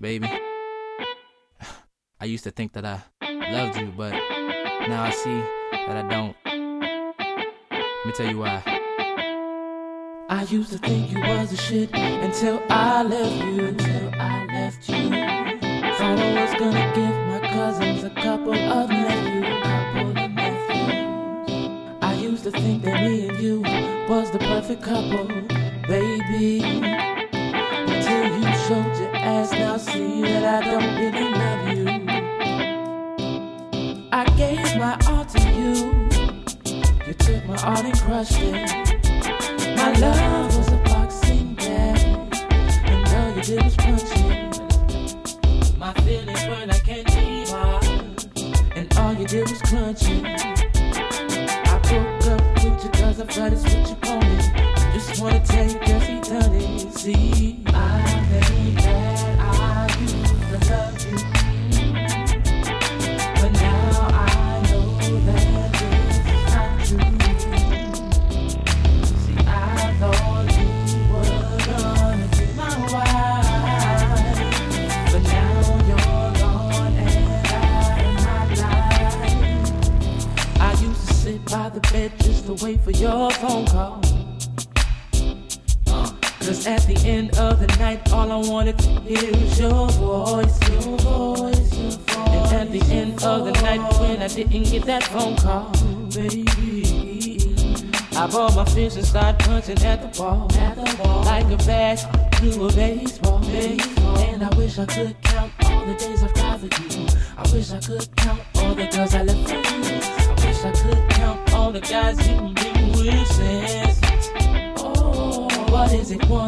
baby. I used to think that I loved you, but now I see that I don't. Let me tell you why. I used to think you was a shit until I left you. Until I left you. Thought I was gonna give my cousins a couple of nephews. Couple of nephews. I used to think that me and you was the perfect couple, baby. Now see that I don't really love you. I gave my all to you. You took my heart and crushed it. My love was a boxing bag, and all you did was punch it. My feelings were like candy bar, and all you did was crunch it. I broke up with you cause I felt it's what you wanted. Just wanna tell you, he done it. See, sit by the bed just to wait for your phone call. Cause at the end of the night, all I wanted to hear was your voice, your voice, your voice. And at the end of the night, when I didn't get that phone call, baby, I bought my fist and started punching at the wall, at the wall. like a bat to a baseball. baseball. And I wish I could count all the days I've cried for you. I wish I could count all the girls I left guys you've been with since. Oh, what is it? One,